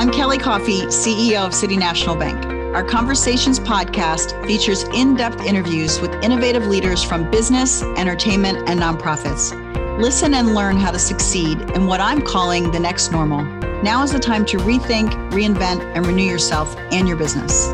I'm Kelly Coffey, CEO of City National Bank. Our Conversations podcast features in depth interviews with innovative leaders from business, entertainment, and nonprofits. Listen and learn how to succeed in what I'm calling the next normal. Now is the time to rethink, reinvent, and renew yourself and your business.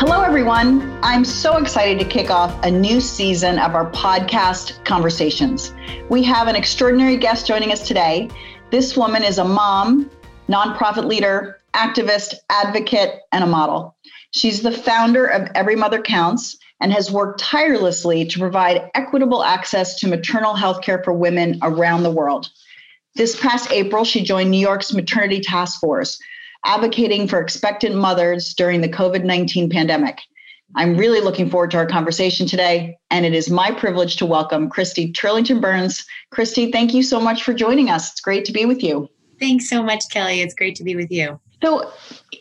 Hello, everyone. I'm so excited to kick off a new season of our podcast conversations. We have an extraordinary guest joining us today. This woman is a mom, nonprofit leader, activist, advocate, and a model. She's the founder of Every Mother Counts and has worked tirelessly to provide equitable access to maternal health care for women around the world. This past April, she joined New York's Maternity Task Force, advocating for expectant mothers during the COVID 19 pandemic. I'm really looking forward to our conversation today, and it is my privilege to welcome Christy Turlington Burns. Christy, thank you so much for joining us. It's great to be with you. Thanks so much, Kelly. It's great to be with you. So,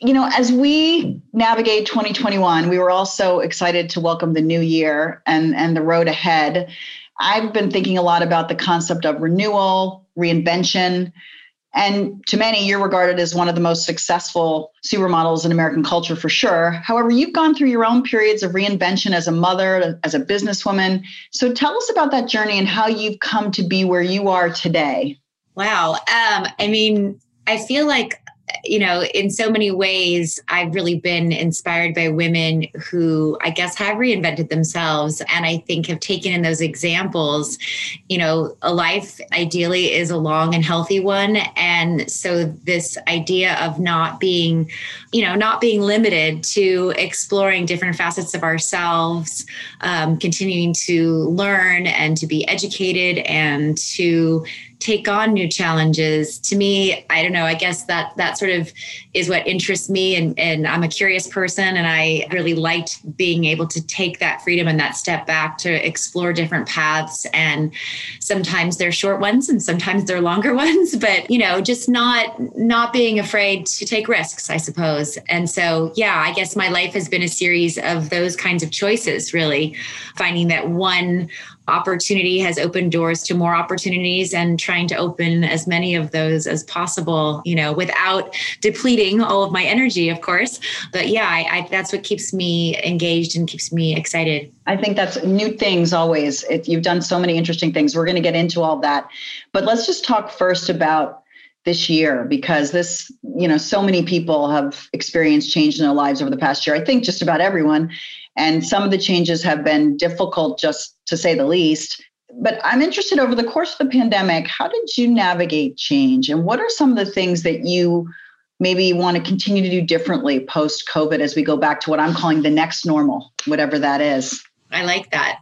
you know, as we navigate 2021, we were also excited to welcome the new year and, and the road ahead. I've been thinking a lot about the concept of renewal, reinvention, and to many, you're regarded as one of the most successful supermodels in American culture for sure. However, you've gone through your own periods of reinvention as a mother, as a businesswoman. So tell us about that journey and how you've come to be where you are today. Wow. Um, I mean, I feel like you know, in so many ways, I've really been inspired by women who I guess have reinvented themselves. And I think have taken in those examples. You know, a life ideally is a long and healthy one. And so, this idea of not being, you know, not being limited to exploring different facets of ourselves, um, continuing to learn and to be educated and to take on new challenges. To me i don't know i guess that that sort of is what interests me and and i'm a curious person and i really liked being able to take that freedom and that step back to explore different paths. And sometimes they're short ones and sometimes they're longer ones but you know just not not being afraid to take risks i suppose. And so yeah i guess my life has been a series of those kinds of choices really finding that one opportunity has opened doors to more opportunities and trying to open as many of those as possible you know without depleting all of my energy of course. But yeah I, I, that's what keeps me engaged and keeps me excited. I think that's new things always. You've done so many interesting things. We're going to get into all that. But let's just talk first about this year because this you know so many people have experienced change in their lives over the past year i think just about everyone and some of the changes have been difficult, just to say the least. But I'm interested over the course of the pandemic, how did you navigate change? And what are some of the things that you maybe want to continue to do differently post COVID as we go back to what I'm calling the next normal, whatever that is? I like that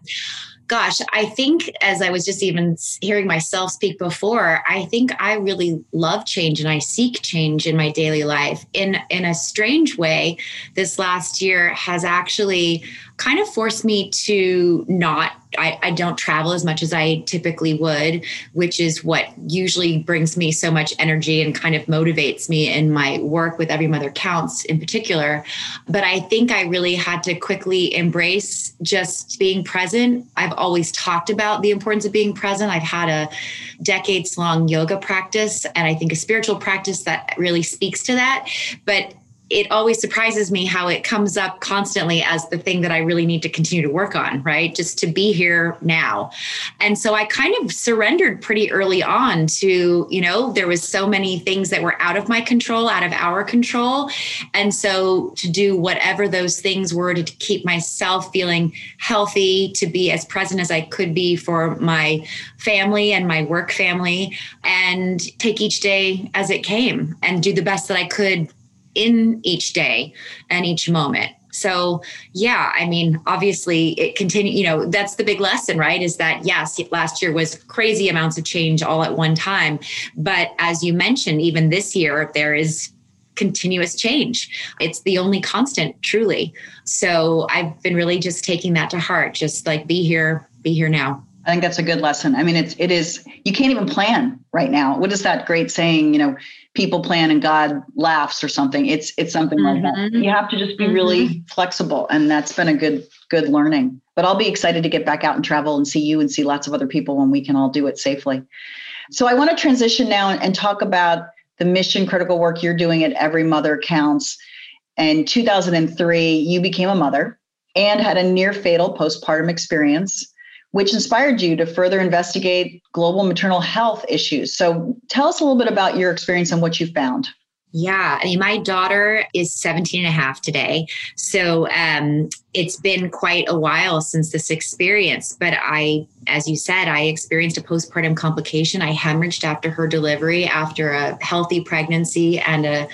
gosh, I think as I was just even hearing myself speak before, I think I really love change and I seek change in my daily life. In in a strange way, this last year has actually kind of forced me to not I, I, don't travel as much as I typically would, which is what usually brings me so much energy and kind of motivates me in my work with Every Mother Counts in particular. But I think I really had to quickly embrace just being present. I've always talked about the importance of being present. I've had a decades long yoga practice and I think a spiritual practice that really speaks to that. But it always surprises me how it comes up constantly as the thing that I really need to continue to work on, right? Just to be here now. And so I kind of surrendered pretty early on to, you know, there was so many things that were out of my control, out of our control. And so to do whatever those things were to keep myself feeling healthy, to be as present as I could be for my family and my work family and take each day as it came and do the best that I could in each day and each moment. So, yeah, I mean, obviously it continued, you know, that's the big lesson, right? Is that yes, last year was crazy amounts of change all at one time. But as you mentioned, even this year, there is continuous change. It's the only constant, truly. So, I've been really just taking that to heart, just like be here, be here now. I think that's a good lesson. I mean, it's it is you can't even plan right now. What is that great saying? You know, people plan and God laughs or something. It's it's something mm-hmm. like that. Mm-hmm. You have to just be mm-hmm. really flexible, and that's been a good good learning. But I'll be excited to get back out and travel and see you and see lots of other people when we can all do it safely. So I want to transition now and talk about the mission critical work you're doing at Every Mother Counts. In 2003, you became a mother and had a near fatal postpartum experience, which inspired you to further investigate global maternal health issues. So tell us a little bit about your experience and what you found. Yeah, I mean, my daughter is 17 and a half today. So um, it's been quite a while since this experience. But I, as you said, I experienced a postpartum complication. I hemorrhaged after her delivery, after a healthy pregnancy and a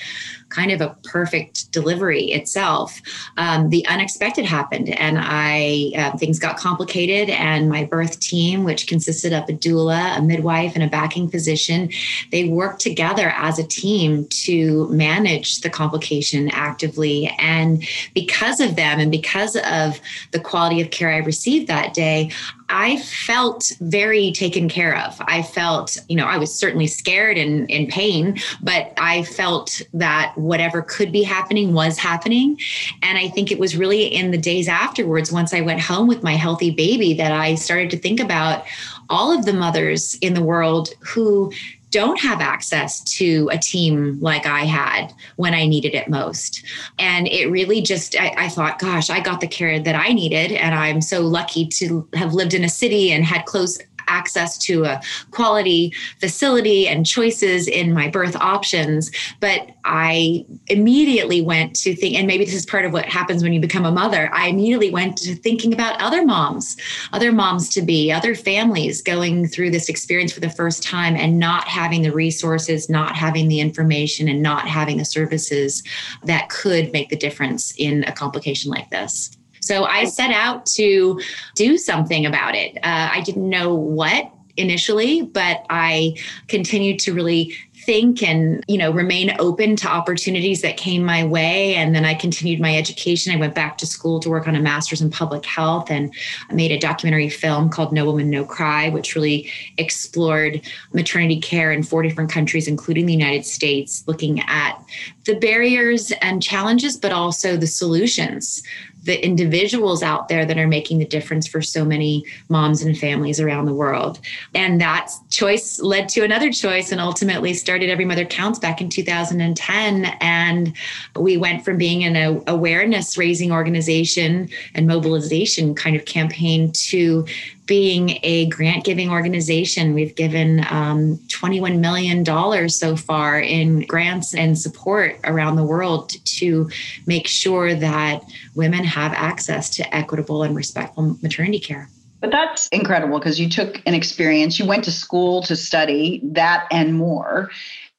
kind of a perfect delivery itself. Um, the unexpected happened, and I uh, things got complicated. And my birth team, which consisted of a doula, a midwife, and a backing physician, they worked together as a team to manage the complication actively. And because of them, and because of the quality of care I received that day, I felt very taken care of. I felt, you know, I was certainly scared and in pain, but I felt that whatever could be happening was happening. And I think it was really in the days afterwards, once I went home with my healthy baby, that I started to think about all of the mothers in the world who don't have access to a team like I had when I needed it most. And it really just, I, I, thought, gosh, I got the care that I needed. And I'm so lucky to have lived in a city and had close access to a quality facility and choices in my birth options. But I immediately went to think, and maybe this is part of what happens when you become a mother. I immediately went to thinking about other moms, other moms to be, other families going through this experience for the first time and not having the resources, not having the information, and not having the services that could make the difference in a complication like this. So I set out to do something about it. Uh, I didn't know what initially, but I continued to really think and you know remain open to opportunities that came my way and then i continued my education i went back to school to work on a master's in public health and I made a documentary film called no woman no cry which really explored maternity care in four different countries including the united states looking at the barriers and challenges but also the solutions the individuals out there that are making the difference for so many moms and families around the world. And that choice led to another choice and ultimately started Every Mother Counts back in 2010. And we went from being an awareness raising organization and mobilization kind of campaign to being a grant giving organization. We've given um, $21 million so far in grants and support around the world to make sure that women have access to equitable and respectful maternity care. But that's incredible because you took an experience, you went to school to study that and more.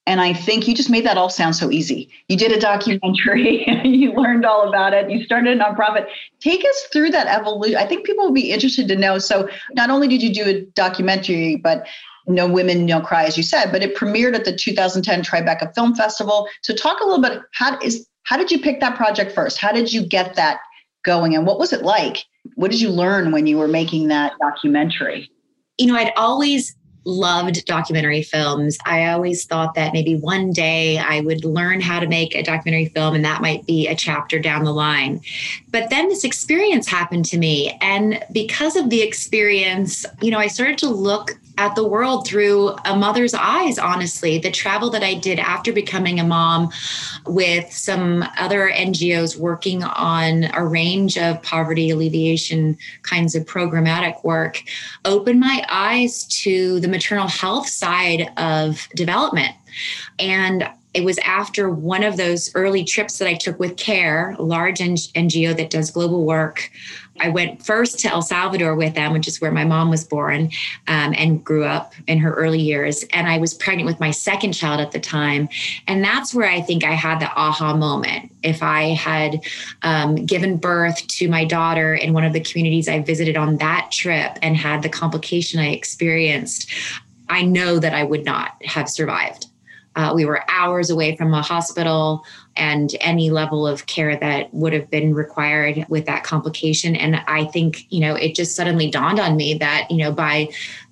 And I think you just made that all sound so easy. You did a documentary, you learned all about it, you started a nonprofit. Take us through that evolution. I think people would be interested to know. So, not only did you do a documentary, but No Woman, No Cry, as you said, but it premiered at the 2010 Tribeca Film Festival. So, talk a little bit. How is how did you pick that project first? How did you get that going, and what was it like? What did you learn when you were making that documentary? You know, I'd always loved documentary films. I always thought that maybe one day I would learn how to make a documentary film and that might be a chapter down the line. But then this experience happened to me. And because of the experience, you know, I started to look at the world through a mother's eyes, honestly. The travel that I did after becoming a mom with some other NGOs working on a range of poverty alleviation kinds of programmatic work opened my eyes to the maternal health side of development. And it was after one of those early trips that I took with CARE, a large NGO that does global work, I went first to El Salvador with them, which is where my mom was born um, and grew up in her early years. And I was pregnant with my second child at the time. And that's where I think I had the aha moment. If I had um, given birth to my daughter in one of the communities I visited on that trip and had the complication I experienced, I know that I would not have survived. Uh, we were hours away from a hospital and any level of care that would have been required with that complication. And I think, you know, it just suddenly dawned on me that, you know, by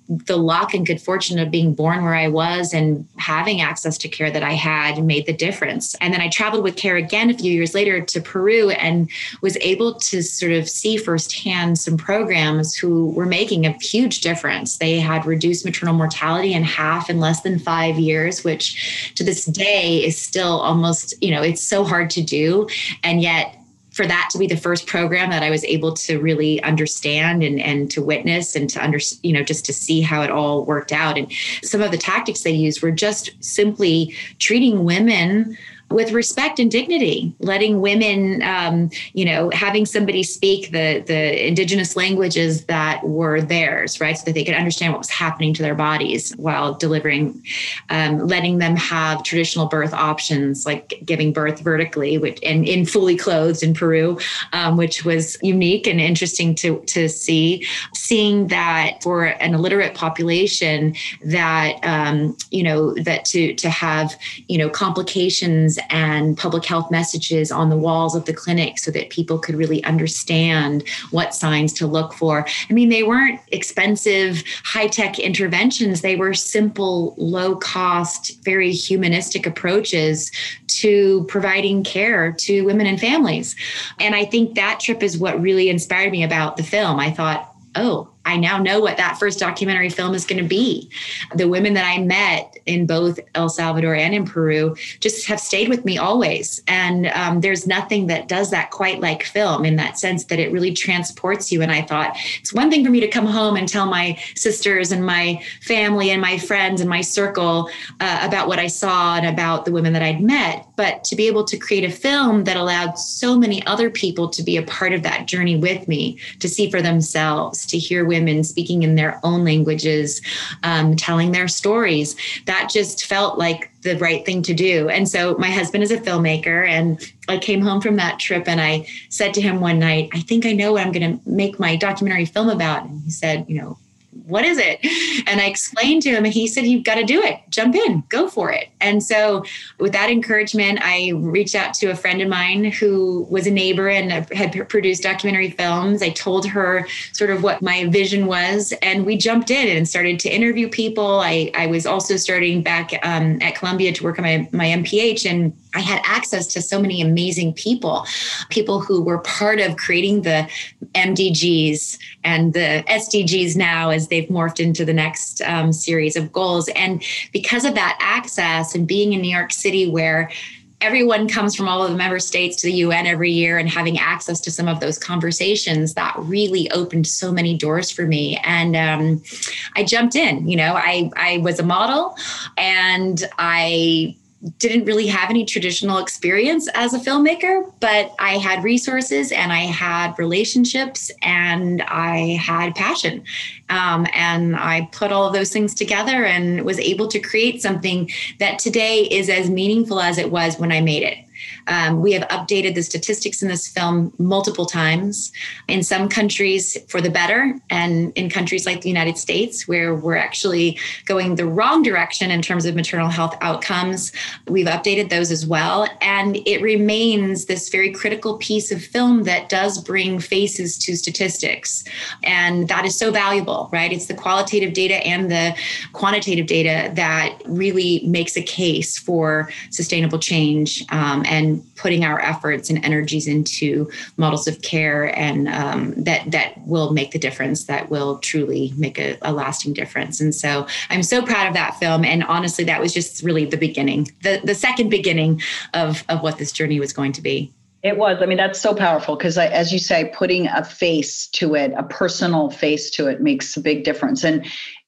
the luck and good fortune of being born where I was and having access to CARE that I had made the difference. And then I traveled with care again a few years later to Peru and was able to sort of see firsthand some programs who were making a huge difference. They had reduced maternal mortality in half in less than five years, which to this day is still almost, you know, it's so hard to do. And yet for that to be the first program that I was able to really understand and, and to witness and to under, you know, just to see how it all worked out. And some of the tactics they used were just simply treating women with respect and dignity, letting women, um, you know, having somebody speak the the indigenous languages that were theirs, right, so that they could understand what was happening to their bodies while delivering, um, letting them have traditional birth options like giving birth vertically, which and in fully clothed in Peru, um, which was unique and interesting to to see. Seeing that for an illiterate population, that um, you know that to to have you know complications and public health messages on the walls of the clinic so that people could really understand what signs to look for. I mean, they weren't expensive, high tech interventions, they were simple, low cost, very humanistic approaches to providing care to women and families. And I think that trip is what really inspired me about the film. I thought, oh, I now know what that first documentary film is going to be. The women that I met in both El Salvador and in Peru just have stayed with me always. And um, there's nothing that does that quite like film in that sense that it really transports you. And I thought it's one thing for me to come home and tell my sisters and my family and my friends and my circle uh, about what I saw and about the women that I'd met, but to be able to create a film that allowed so many other people to be a part of that journey with me, to see for themselves, to hear women speaking in their own languages, um, telling their stories. That just felt like the right thing to do. And so my husband is a filmmaker, and I came home from that trip and I said to him one night, I think I know what I'm going to make my documentary film about. And he said, You know, what is it? And I explained to him, and he said, You've got to do it. Jump in, go for it. And so, with that encouragement, I reached out to a friend of mine who was a neighbor and had produced documentary films. I told her sort of what my vision was, and we jumped in and started to interview people. I, I was also starting back um, at Columbia to work on my, my MPH, and I had access to so many amazing people, people who were part of creating the MDGs and the SDGs now as they've morphed into the next um, series of goals. And because of that access and being in New York City, where everyone comes from all of the member states to the UN every year and having access to some of those conversations that really opened so many doors for me and um, I jumped in you know I I was a model and I didn't really have any traditional experience as a filmmaker, but I had resources and I had relationships and I had passion. Um, and I put all of those things together and was able to create something that today is as meaningful as it was when I made it. Um, we have updated the statistics in this film multiple times. In some countries for the better, and in countries like the United States, where we're actually going the wrong direction in terms of maternal health outcomes, we've updated those as well. And it remains this very critical piece of film that does bring faces to statistics. And that is so valuable, right? It's the qualitative data and the quantitative data that really makes a case for sustainable change um, and putting our efforts and energies into models of care and um, that that will make the difference that will truly make a, a, lasting difference and so i'm so proud of that film and honestly that was just really the beginning the the second beginning of of what this journey was going to be it was. I mean, that's so powerful because, as you say, putting a face to it, a personal face to it, makes a big difference. And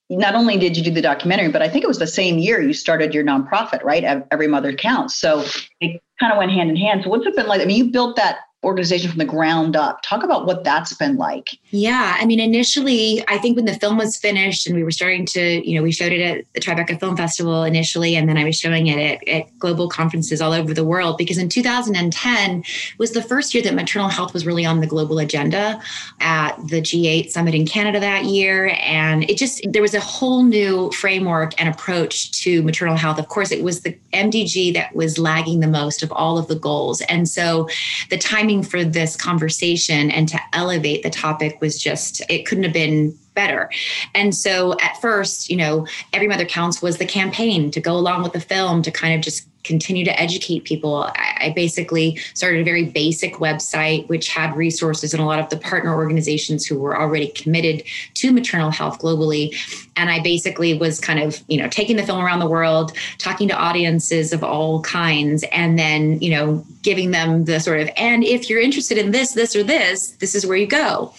not only did you do the documentary, but I think it was the same year you started your nonprofit, right? Every Mother Counts. So it kind of went hand in hand. So what's it been like? I mean, you built that organization from the ground up. Talk about what that's been like. Yeah, I mean, initially, I think when the film was finished and we were starting to, you know, we showed it at the Tribeca Film Festival initially, and then I was showing it at, at global conferences all over the world because in 2010 was the first year that maternal health was really on the global agenda at the G8 summit in Canada that year. And it just, there was a whole new framework and approach to maternal health. Of course, it was the MDG that was lagging the most of all of the goals. And so the timing for this conversation and to elevate the topic was just, it couldn't have been better. And so at first, you know, Every Mother Counts was the campaign to go along with the film to kind of just continue to educate people. I, basically started a very basic website, which had resources and a lot of the partner organizations who were already committed to maternal health globally. And I basically was kind of, you know, taking the film around the world, talking to audiences of all kinds, and then, you know, giving them the sort of, and if you're interested in this, this, or this, this is where you go.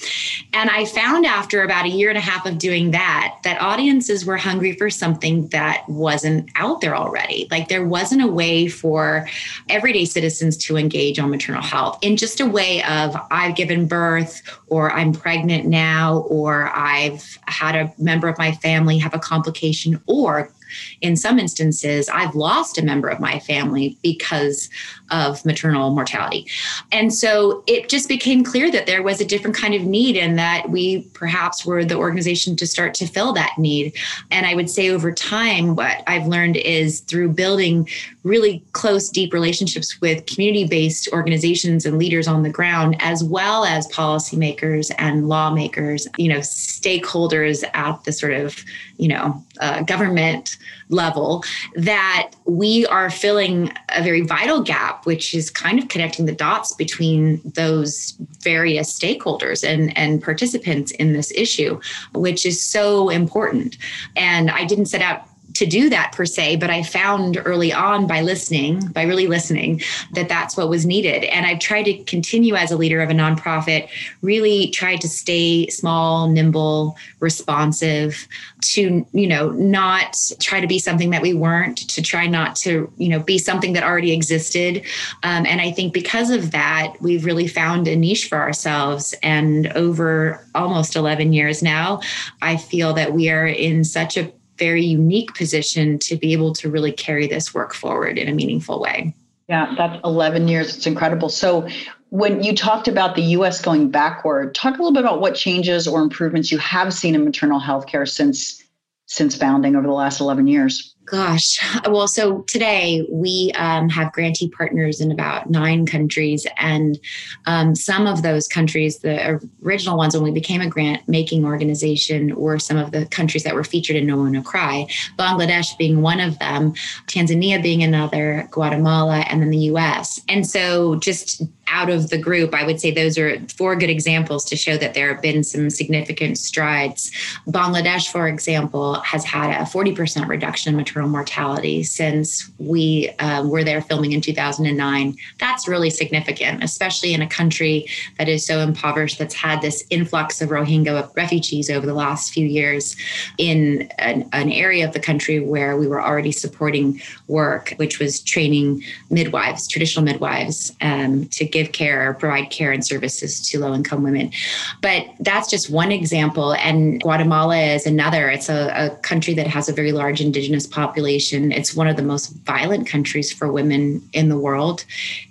And I found after about a year and a half of doing that, that audiences were hungry for something that wasn't out there already. Like there wasn't a way for everyday citizens to engage on maternal health in just a way of I've given birth or I'm pregnant now or I've had a member of my family have a complication or in some instances, I've lost a member of my family because of maternal mortality. And so it just became clear that there was a different kind of need and that we perhaps were the organization to start to fill that need. And I would say over time, what I've learned is through building really close, deep relationships with community based organizations and leaders on the ground, as well as policymakers and lawmakers, you know, stakeholders at the sort of, you know, uh, government level that we are filling a very vital gap, which is kind of connecting the dots between those various stakeholders and, and participants in this issue, which is so important. And I didn't set out to do that per se, but I found early on by listening, by really listening, that that's what was needed. And I've tried to continue as a leader of a nonprofit, really try to stay small, nimble, responsive, to, you know, not try to be something that we weren't, to try not to, you know, be something that already existed. Um, and I think because of that, we've really found a niche for ourselves. And over almost 11 years now, I feel that we are in such a very unique position to be able to really carry this work forward in a meaningful way. Yeah, that's 11 years. It's incredible. So, when you talked about the US going backward, talk a little bit about what changes or improvements you have seen in maternal health care since since founding over the last 11 years. Gosh, well, so today we um, have grantee partners in about nine countries, and um, some of those countries, the original ones when we became a grant making organization, were some of the countries that were featured in No Woman No Cry. Bangladesh being one of them, Tanzania being another, Guatemala, and then the U.S. And so, just out of the group, I would say those are four good examples to show that there have been some significant strides. Bangladesh, for example, has had a 40% reduction in maternal mortality since we uh, were there filming in 2009. That's really significant, especially in a country that is so impoverished, that's had this influx of Rohingya refugees over the last few years in an, an area of the country where we were already supporting work, which was training midwives, traditional midwives, um, to give give care, provide care and services to low income women. But that's just one example. And Guatemala is another. It's a, a country that has a very large indigenous population. It's one of the most violent countries for women in the world.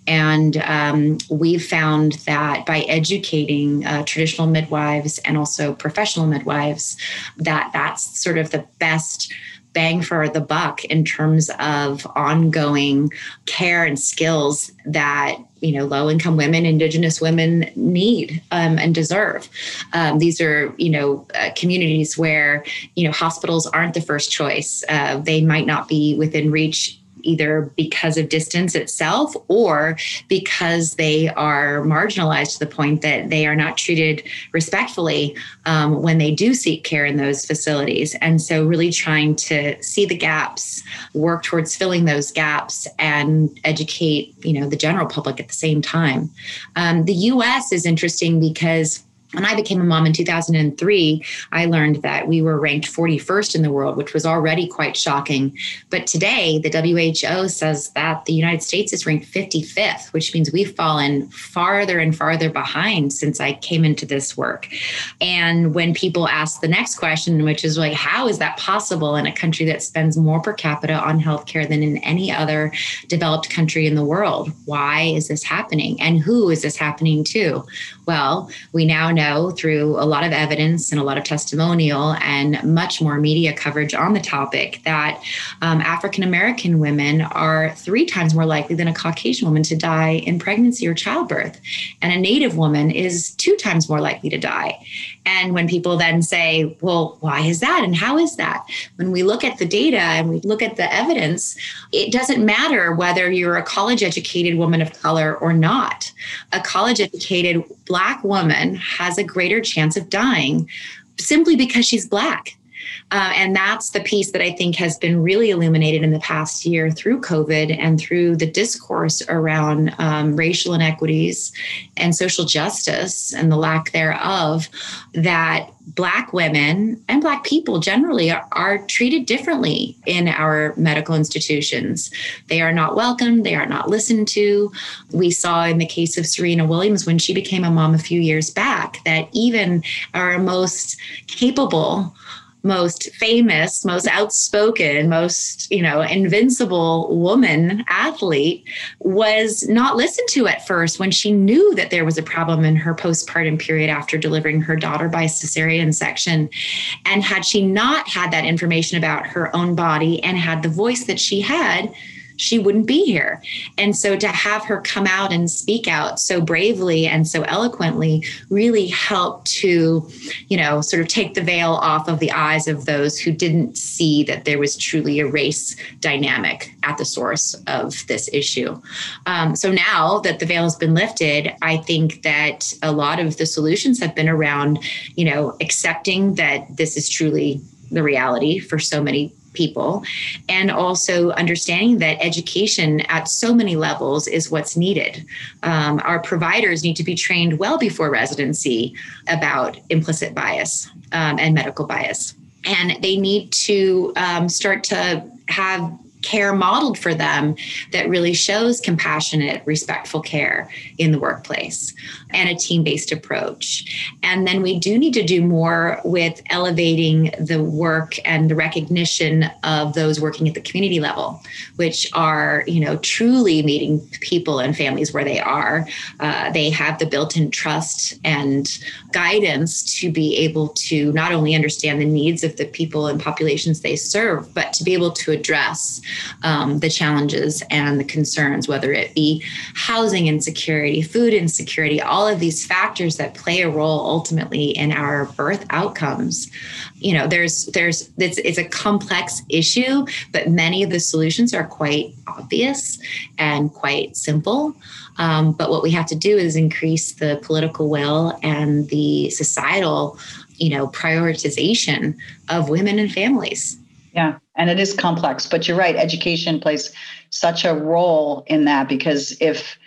And um, we've found that by educating uh, traditional midwives and also professional midwives, that that's sort of the best bang for the buck in terms of ongoing care and skills that you know low income women indigenous women need um, and deserve. Um, these are you know uh, communities where you know hospitals aren't the first choice. Uh, they might not be within reach either because of distance itself or because they are marginalized to the point that they are not treated respectfully um, when they do seek care in those facilities. And so, really trying to see the gaps, work towards filling those gaps, and educate you know the general public at the same time. Um, the U.S. is interesting because when I became a mom in 2003, I learned that we were ranked 41st in the world, which was already quite shocking. But today, the WHO says that the United States is ranked 55th, which means we've fallen farther and farther behind since I came into this work. And when people ask the next question, which is like, how is that possible in a country that spends more per capita on healthcare than in any other developed country in the world? Why is this happening? And who is this happening to? Well, we now know know through a lot of evidence and a lot of testimonial and much more media coverage on the topic that um, African American women are three times more likely than a Caucasian woman to die in pregnancy or childbirth. And a Native woman is two times more likely to die. And when people then say, well, why is that? And how is that? When we look at the data and we look at the evidence, it doesn't matter whether you're a college educated woman of color or not. A college educated Black woman has a greater chance of dying simply because she's Black. Uh, and that's the piece that I think has been really illuminated in the past year through COVID and through the discourse around um, racial inequities and social justice and the lack thereof. That Black women and Black people generally are, are treated differently in our medical institutions. They are not welcomed, they are not listened to. We saw in the case of Serena Williams when she became a mom a few years back that even our most capable most famous, most outspoken, most, you know, invincible woman athlete was not listened to at first when she knew that there was a problem in her postpartum period after delivering her daughter by cesarean section. And had she not had that information about her own body and had the voice that she had, she wouldn't be here. And so to have her come out and speak out so bravely and so eloquently really helped to, you know, sort of take the veil off of the eyes of those who didn't see that there was truly a race dynamic at the source of this issue. Um, so now that the veil has been lifted, I think that a lot of the solutions have been around, you know, accepting that this is truly the reality for so many people. And also understanding that education at so many levels is what's needed. Um, our providers need to be trained well before residency about implicit bias um, and medical bias. And they need to um, start to have care modeled for them that really shows compassionate, respectful care in the workplace and a team based approach. And then we do need to do more with elevating the work and the recognition of those working at the community level, which are, you know, truly meeting people and families where they are. Uh, they have the built in trust and guidance to be able to not only understand the needs of the people and populations they serve, but to be able to address um, the challenges and the concerns, whether it be housing insecurity, food insecurity, all of these factors that play a role ultimately in our birth outcomes. You know, there's there's it's, it's a complex issue, but many of the solutions are quite obvious and quite simple. Um, but what we have to do is increase the political will and the societal, you know, prioritization of women and families. Yeah, and it is complex, but you're right. Education plays such a role in that because if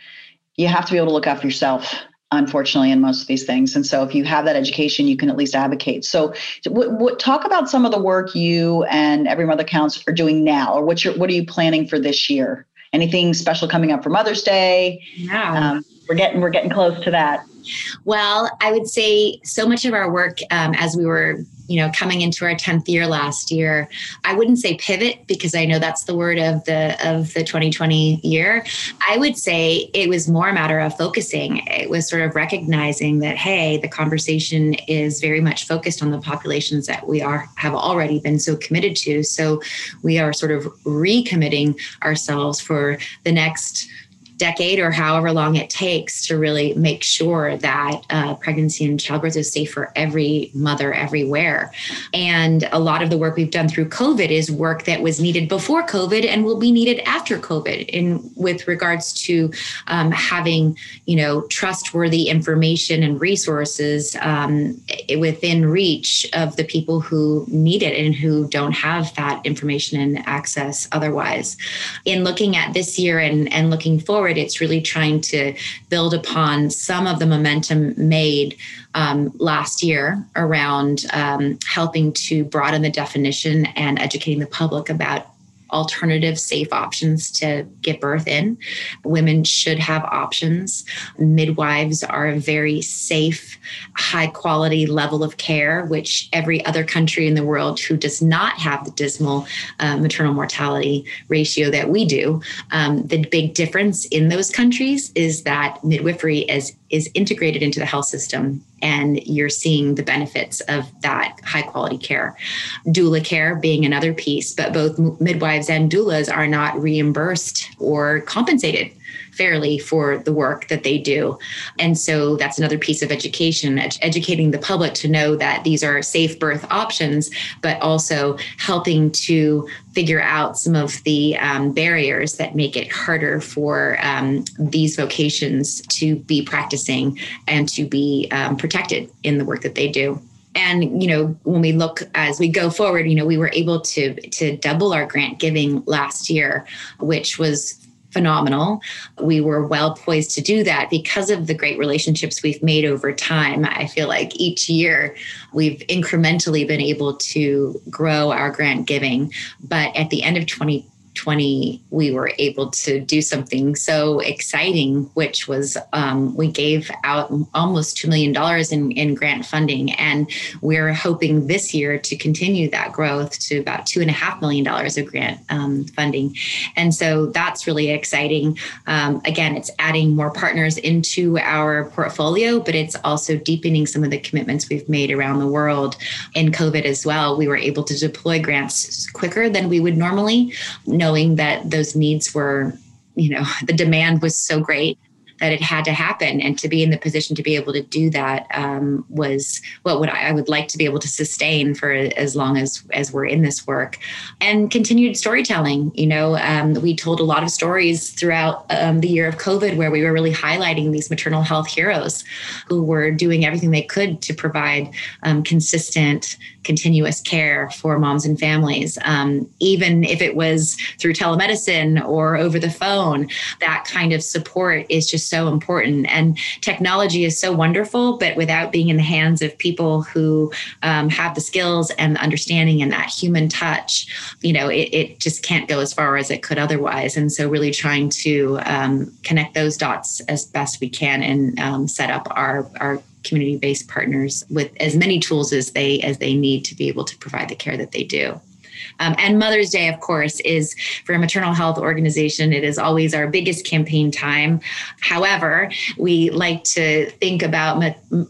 you have to be able to look after yourself, unfortunately, in most of these things, and so if you have that education, you can at least advocate. So, what, what talk about some of the work you and Every Mother Counts are doing now, or what you what are you planning for this year? Anything special coming up for Mother's Day? Yeah, um, we're getting we're getting close to that. Well, I would say so much of our work um, as we were you know coming into our 10th year last year i wouldn't say pivot because i know that's the word of the of the 2020 year. I would say it was more a matter of focusing. It was sort of recognizing that hey the conversation is very much focused on the populations that we are have already been so committed to. So we are sort of recommitting ourselves for the next decade or however long it takes to really make sure that uh, pregnancy and childbirth is safe for every mother everywhere. And a lot of the work we've done through COVID is work that was needed before COVID and will be needed after COVID in with regards to um, having you know trustworthy information and resources um, within reach of the people who need it and who don't have that information and access otherwise. In looking at this year and, and looking forward forward, it's really trying to build upon some of the momentum made um, last year around um, helping to broaden the definition and educating the public about alternative safe options to give birth in. Women should have options. Midwives are a very safe, high quality level of care, which every other country in the world who does not have the dismal uh, maternal mortality ratio that we do. Um, the big difference in those countries is that midwifery is, is integrated into the health system and you're seeing the benefits of that high quality care. Doula care being another piece, but both midwives and doulas are not reimbursed or compensated fairly for the work that they do. And so that's another piece of education, ed- educating the public to know that these are safe birth options, but also helping to figure out some of the um, barriers that make it harder for um, these vocations to be practicing and to be um, protected in the work that they do and you know when we look as we go forward you know we were able to to double our grant giving last year which was phenomenal. We were well poised to do that because of the great relationships we've made over time. I feel like each year we've incrementally been able to grow our grant giving. But at the end of 20 20, we were able to do something so exciting, which was um, we gave out almost $2 million in, in grant funding. And we're hoping this year to continue that growth to about $2.5 million of grant um, funding. And so that's really exciting. Um, again, it's adding more partners into our portfolio, but it's also deepening some of the commitments we've made around the world. In COVID as well, we were able to deploy grants quicker than we would normally knowing that those needs were, you know, the demand was so great that it had to happen. And to be in the position to be able to do that um, was what would I, I, would like to be able to sustain for as long as as we're in this work. And continued storytelling you know um, we told a lot of stories throughout um, the year of covid where we were really highlighting these maternal health heroes who were doing everything they could to provide um, consistent continuous care for moms and families. Um, even if it was through telemedicine or over the phone that kind of support is just so important. And technology is so wonderful, but without being in the hands of people who um, have the skills and the understanding and that human touch, you know, it, it, just can't go as far as it could otherwise. And so, really trying to um, connect those dots as best we can and um, set up our our community-based partners with as many tools as they as they need to be able to provide the care that they do. Um, and Mother's Day, of course, is for a maternal health organization. It is always our biggest campaign time. However, we like to think about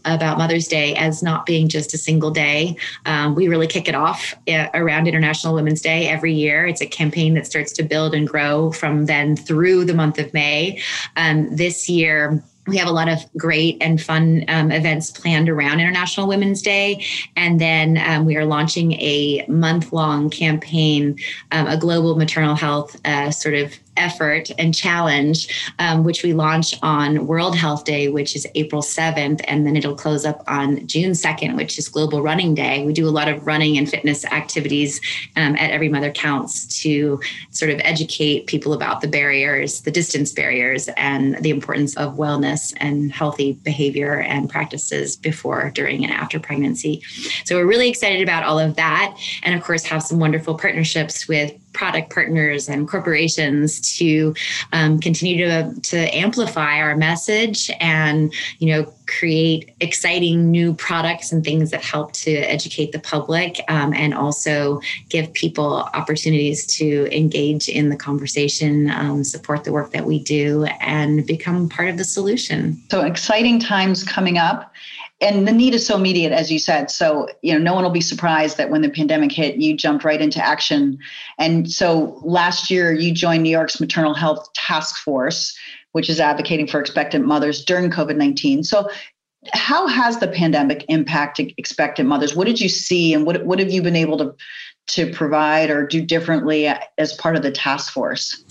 about Mother's Day as not being just a single day. Um, we really kick it off uh, around International Women's Day every year. It's a campaign that starts to build and grow from then through the month of May. Um, this year we have a lot of great and fun um, events planned around International Women's Day. And then um, we are launching a month long campaign, um, a global maternal health uh, sort of effort and challenge, um, which we launch on World Health Day, which is April 7th, and then it'll close up on June 2nd, which is Global Running Day. We do a lot of running and fitness activities um, at Every Mother Counts to sort of educate people about the barriers, the distance barriers, and the importance of wellness and healthy behavior and practices before, during, and after pregnancy. So we're really excited about all of that. And of course, have some wonderful partnerships with product partners and corporations to um, continue to, to amplify our message and you know create exciting new products and things that help to educate the public um, and also give people opportunities to engage in the conversation um, support the work that we do and become part of the solution. So exciting times coming up and the need is so immediate as you said. So you know no one will be surprised that when the pandemic hit you jumped right into action. And so last year you joined new york's maternal health task force which is advocating for expectant mothers during covid-19 so how has the pandemic impacted expectant mothers? What did you see and what, what have you been able to to provide or do differently as part of the task force?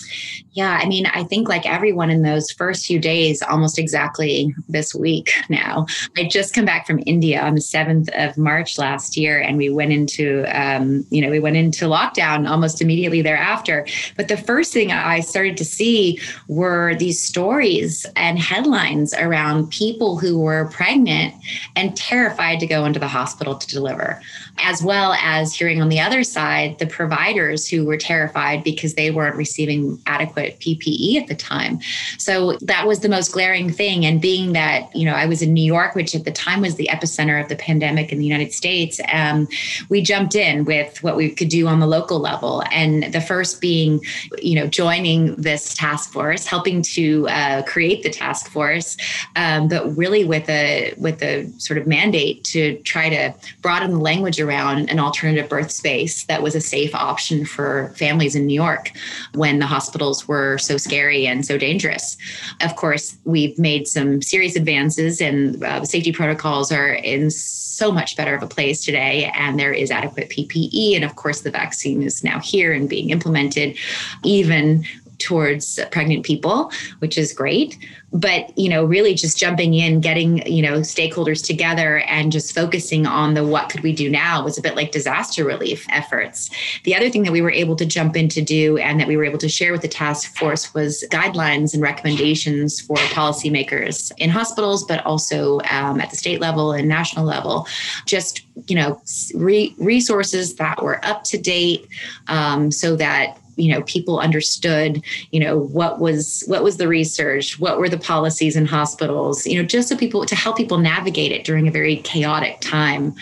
Yeah, I mean, I think like everyone in those first few days, almost exactly this week now, I just come back from India on the 7th of March last year, and we went into, um, you know, we went into lockdown almost immediately thereafter. But the first thing I started to see were these stories and headlines around people who were pregnant and terrified to go into the hospital to deliver, as well as hearing on the other side, the providers who were terrified because they weren't receiving adequate PPE at the time. So that was the most glaring thing. And being that, you know, I was in New York, which at the time was the epicenter of the pandemic in the United States, um, we jumped in with what we could do on the local level. And the first being, you know, joining this task force, helping to uh, create the task force, um, but really with a with a sort of mandate to try to broaden the language around an alternative birth space that was a safe option for families in New York when the hospitals were so scary and so dangerous. Of course, we've made some serious advances, and uh, safety protocols are in so much better of a place today, and there is adequate PPE, and of course, the vaccine is now here and being implemented, even towards pregnant people, which is great. But, you know, really just jumping in, getting, you know, stakeholders together and just focusing on the what could we do now was a bit like disaster relief efforts. The other thing that we were able to jump in to do and that we were able to share with the task force was guidelines and recommendations for policymakers in hospitals, but also um, at the state level and national level. Just, you know, re- resources that were up to date um, so that you know people understood you know what was what was the research what were the policies in hospitals you know just so people to help people navigate it during a very chaotic time.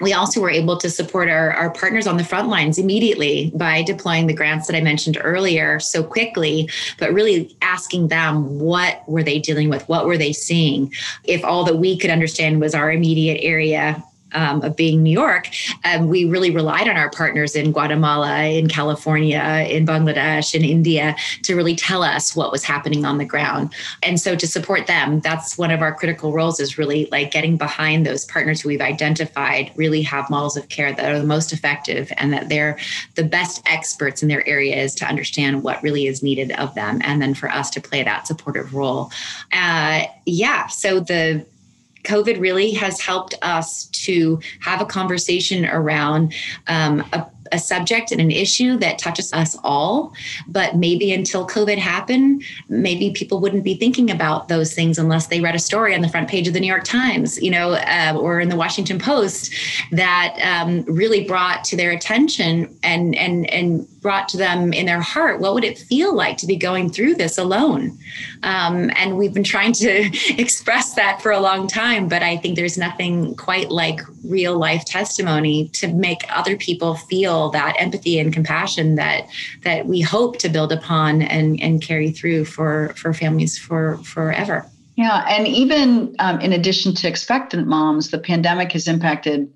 We also were able to support our, our partners on the front lines immediately by deploying the grants that i mentioned earlier so quickly but really asking them what were they dealing with what were they seeing? If all that we could understand was our immediate area um, of being New York, um, we really relied on our partners in Guatemala, in California, in Bangladesh, in India to really tell us what was happening on the ground. And so to support them, that's one of our critical roles is really like getting behind those partners who we've identified really have models of care that are the most effective and that they're the best experts in their areas to understand what really is needed of them. And then for us to play that supportive role. Uh, yeah. So the COVID really has helped us to have a conversation around um, a a subject and an issue that touches us all. But maybe until COVID happened, maybe people wouldn't be thinking about those things unless they read a story on the front page of the New York Times, you know, uh, or in the Washington Post that um, really brought to their attention and and and brought to them in their heart what would it feel like to be going through this alone um, and we've been trying to express that for a long time but i think there's nothing quite like real life testimony to make other people feel that empathy and compassion that that we hope to build upon and and carry through for for families for forever. Yeah and even um, in addition to expectant moms the pandemic has impacted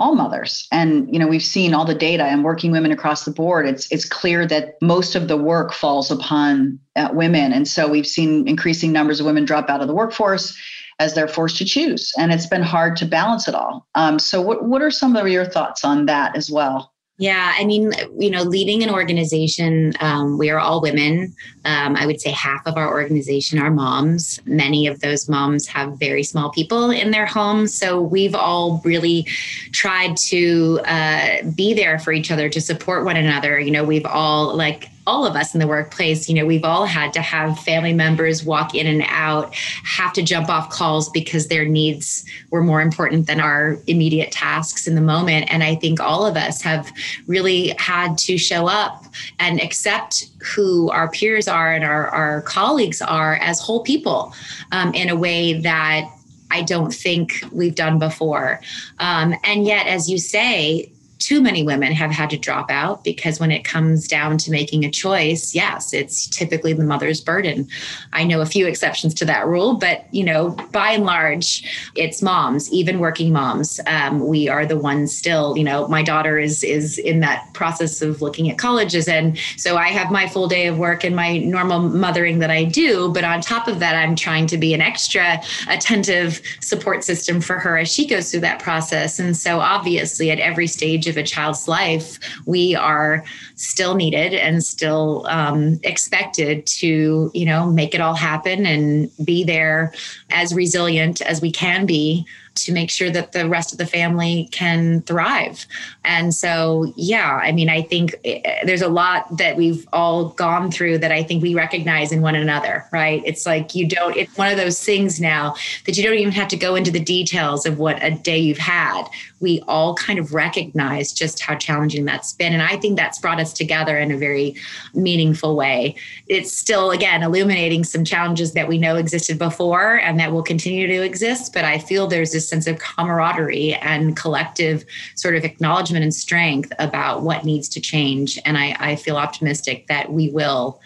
all mothers. And you know we've seen all the data and working women across the board it's it's clear that most of the work falls upon uh, women. And so we've seen increasing numbers of women drop out of the workforce as they're forced to choose and it's been hard to balance it all. Um, so what, what are some of your thoughts on that as well yeah, I mean, you know, leading an organization, um, we are all women. Um, I would say half of our organization are moms. Many of those moms have very small people in their homes. So we've all really tried to uh, be there for each other to support one another. You know, we've all like all of us in the workplace, you know, we've all had to have family members walk in and out, have to jump off calls because their needs were more important than our immediate tasks in the moment. And I think all of us have really had to show up and accept who our peers are and our, our colleagues are as whole people um, in a way that I don't think we've done before. Um, and yet, as you say, too many women have had to drop out because when it comes down to making a choice, yes, it's typically the mother's burden. I know a few exceptions to that rule, but you know, by and large, it's moms, even working moms. Um, we are the ones still. You know, my daughter is is in that process of looking at colleges, and so I have my full day of work and my normal mothering that I do. But on top of that, I'm trying to be an extra attentive support system for her as she goes through that process. And so, obviously, at every stage of a child's life, we are still needed and still um, expected to, you know, make it all happen and be there as resilient as we can be to make sure that the rest of the family can thrive. And so, yeah, I mean, I think eh, there's a lot that we've all gone through that I think we recognize in one another, right? It's like you don't, it's one of those things now that you don't even have to go into the details of what a day you've had. We all kind of recognize just how challenging that's been. And I think that's brought us together in a very meaningful way. It's still, again, illuminating some challenges that we know existed before and that will continue to exist. But I feel there's this sense of camaraderie and collective sort of acknowledgement and strength about what needs to change. And I, I feel optimistic that we will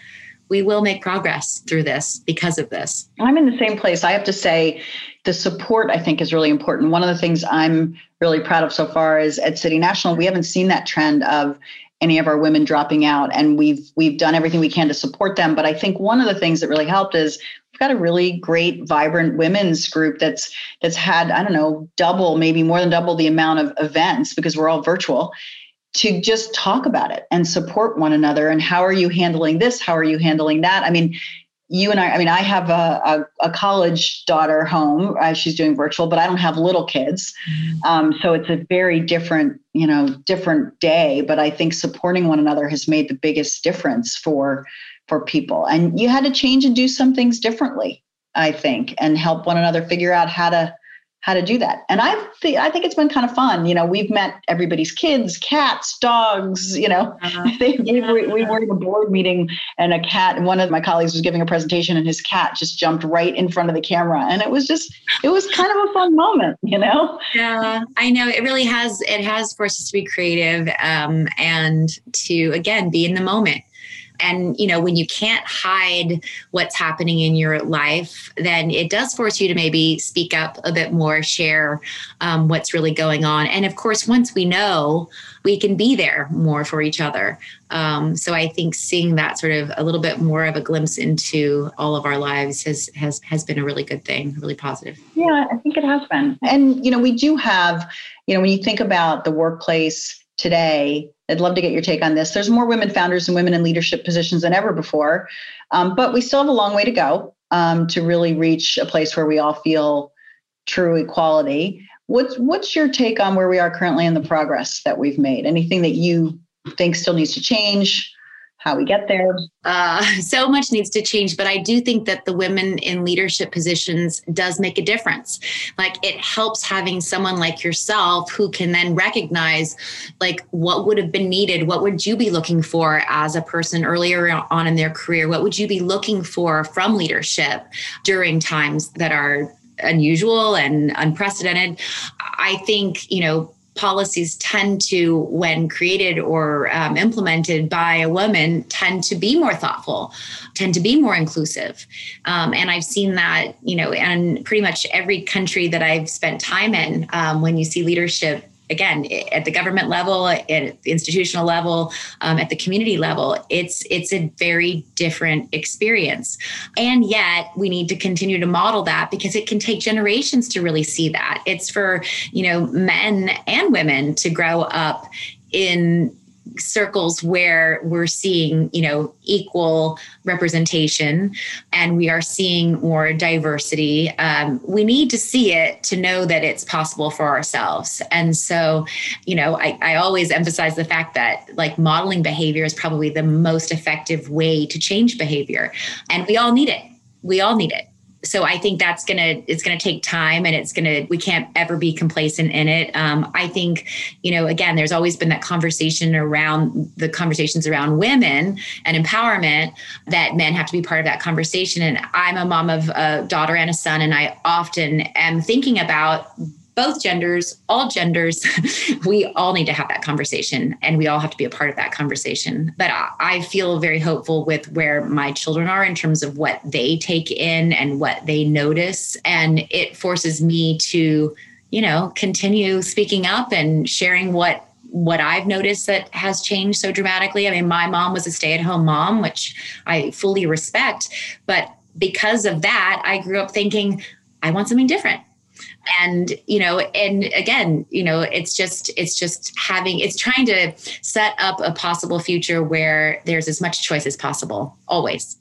we will make progress through this because of this. I'm in the same place. I have to say, the support I think is really important. One of the things I'm really proud of so far is at City National, we haven't seen that trend of any of our women dropping out and we've we've done everything we can to support them. But i think one of the things that really helped is we've got a really great vibrant women's group that's that's had i don't know double maybe more than double the amount of events because we're all virtual to just talk about it and support one another and how are you handling this? How are you handling that? I mean you and I, I mean, I have a, a, a college daughter home. Uh, she's doing virtual, but I don't have little kids. Mm-hmm. Um, so it's a very different, you know, different day. But I think supporting one another has made the biggest difference for for people. And you had to change and do some things differently, I think, and help one another figure out how to how to do that. And I think I think it's been kind of fun. You know, we've met everybody's kids, cats, dogs. You know, uh-huh. they, we, were, we were in a board meeting, and a cat. One of my colleagues was giving a presentation, and his cat just jumped right in front of the camera, and it was just it was kind of a fun moment. You know. Yeah, I know it really has. It has forced us to be creative um, and to again be in the moment and you know when you can't hide what's happening in your life then it does force you to maybe speak up a bit more share um, what's really going on. And of course once we know we can be there more for each other. Um, so i think seeing that sort of a little bit more of a glimpse into all of our lives has has has been a really good thing really positive. Yeah i think it has been. And you know we do have you know when you think about the workplace today I'd love to get your take on this. There's more women founders and women in leadership positions than ever before, um, but we still have a long way to go um, to really reach a place where we all feel true equality. What's what's your take on where we are currently in the progress that we've made? Anything that you think still needs to change? How we get there? Uh, so much needs to change, but I do think that the women in leadership positions does make a difference. Like it helps having someone like yourself who can then recognize like what would have been needed. What would you be looking for as a person earlier on in their career? What would you be looking for from leadership during times that are unusual and unprecedented? I think, you know, policies tend to, when created or um, implemented by a woman, tend to be more thoughtful, tend to be more inclusive. Um, and I've seen that, you know, in pretty much every country that I've spent time in, um, when you see leadership again at the government level at the institutional level um, at the community level it's it's a very different experience. And yet we need to continue to model that because it can take generations to really see that. It's for you know men and women to grow up in circles where we're seeing you know equal representation and we are seeing more diversity. Um, we need to see it to know that it's possible for ourselves. And so you know I, I always emphasize the fact that like modeling behavior is probably the most effective way to change behavior. And we all need it. We all need it so I think that's gonna it's gonna take time and it's gonna we can't ever be complacent in it. Um, I think you know again there's always been that conversation around the conversations around women and empowerment that men have to be part of that conversation. And I'm a mom of a daughter and a son, and I often am thinking about both genders, all genders, we all need to have that conversation and we all have to be a part of that conversation. But I feel very hopeful with where my children are in terms of what they take in and what they notice. And it forces me to, you know, continue speaking up and sharing what what I've noticed that has changed so dramatically. I mean, my mom was a stay-at-home mom, which I fully respect, but because of that, I grew up thinking I want something different and you know and again you know it's just it's just having it's trying to set up a possible future where there's as much choice as possible always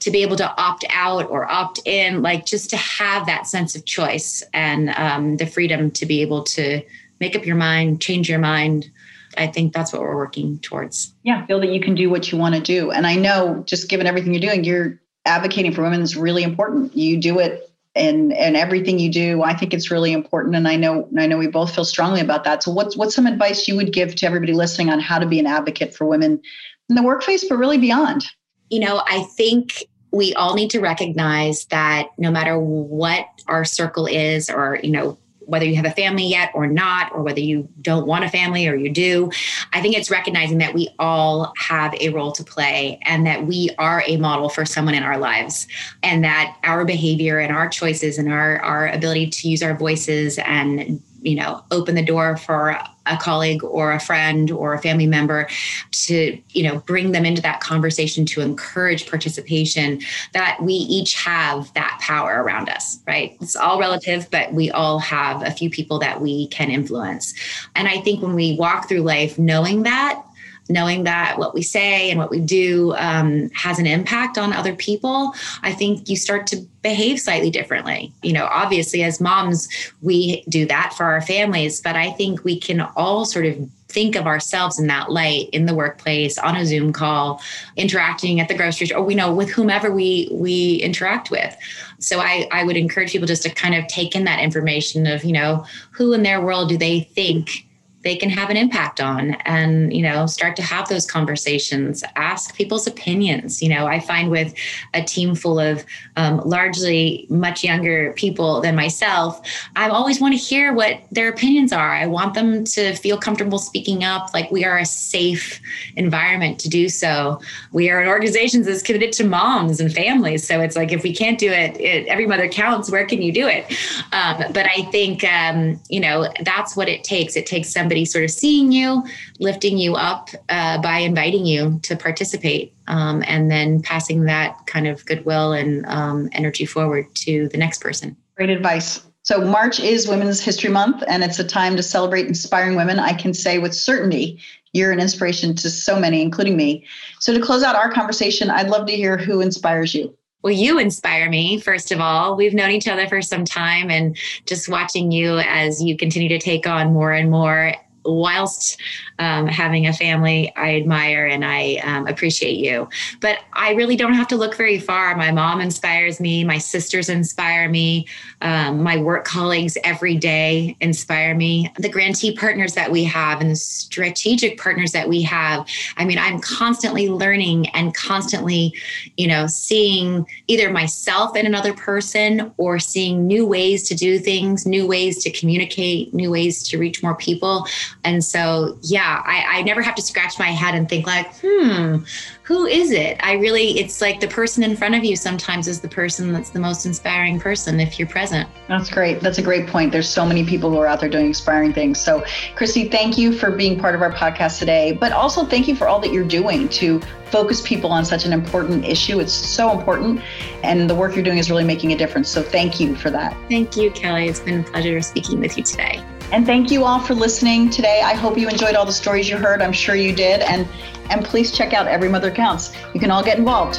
to be able to opt out or opt in, like just to have that sense of choice and um, the freedom to be able to make up your mind, change your mind. I think that's what we're working towards. Yeah, feel that you can do what you want to do. And I know just given everything you're doing, you're advocating for women is really important. You do it and and everything you do. I think it's really important. And I know I know we both feel strongly about that. So what's what's some advice you would give to everybody listening on how to be an advocate for women in the workplace, but really beyond? You know, I think we all need to recognize that no matter what our circle is or you know whether you have a family yet or not, or whether you don't want a family or you do. I think it's recognizing that we all have a role to play and that we are a model for someone in our lives, and that our behavior and our choices and our, our ability to use our voices and you know open the door for a colleague or a friend or a family member to you know bring them into that conversation to encourage participation that we each have that power around us right? It's all relative but we all have a few people that we can influence. And i think when we walk through life knowing that knowing that what we say and what we do um, has an impact on other people, I think you start to behave slightly differently. You know, obviously, as moms, we do that for our families, but I think we can all sort of think of ourselves in that light in the workplace on a zoom call interacting at the grocery store or we know with whomever we we interact with so I, I would encourage people just to kind of take in that information of you know who in their world do they think they can have an impact on and you know start to have those conversations ask people's opinions. You know i find with a team full of um, largely much younger people than myself i always want to hear what their opinions are. I want them to feel comfortable speaking up like we are a safe environment to do so. We are an organization that's committed to moms and families so it's like if we can't do it, it every mother counts where can you do it? Um, but i think um, you know that's what it takes. It takes somebody somebody sort of seeing you, lifting you up uh, by inviting you to participate, um, and then passing that kind of goodwill and um, energy forward to the next person. Great advice. So, March is Women's History Month, and it's a time to celebrate inspiring women. I can say with certainty, you're an inspiration to so many, including me. So, to close out our conversation, I'd love to hear who inspires you. Well, you inspire me, first of all. We've known each other for some time, and just watching you as you continue to take on more and more whilst um, having a family, I admire and I um, appreciate you. But I really don't have to look very far. My mom inspires me, my sisters inspire me, um, my work colleagues every day inspire me. The grantee partners that we have and the strategic partners that we have. I mean, I'm constantly learning and constantly, you know, seeing either myself in another person or seeing new ways to do things, new ways to communicate, new ways to reach more people. And so, yeah, I, I never have to scratch my head and think like, hmm, who is it? I really, it's like the person in front of you sometimes is the person that's the most inspiring person if you're present. That's great. That's a great point. There's so many people who are out there doing inspiring things. So, Christy, thank you for being part of our podcast today, but also thank you for all that you're doing to focus people on such an important issue. It's so important, and the work you're doing is really making a difference. So, thank you for that. Thank you, Kelly. It's been a pleasure speaking with you today. And thank you all for listening today. I hope you enjoyed all the stories you heard. I'm sure you did. And and please check out Every Mother Counts. You can all get involved.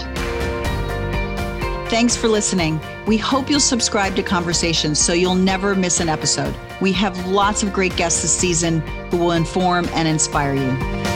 Thanks for listening. We hope you'll subscribe to Conversations so you'll never miss an episode. We have lots of great guests this season who will inform and inspire you.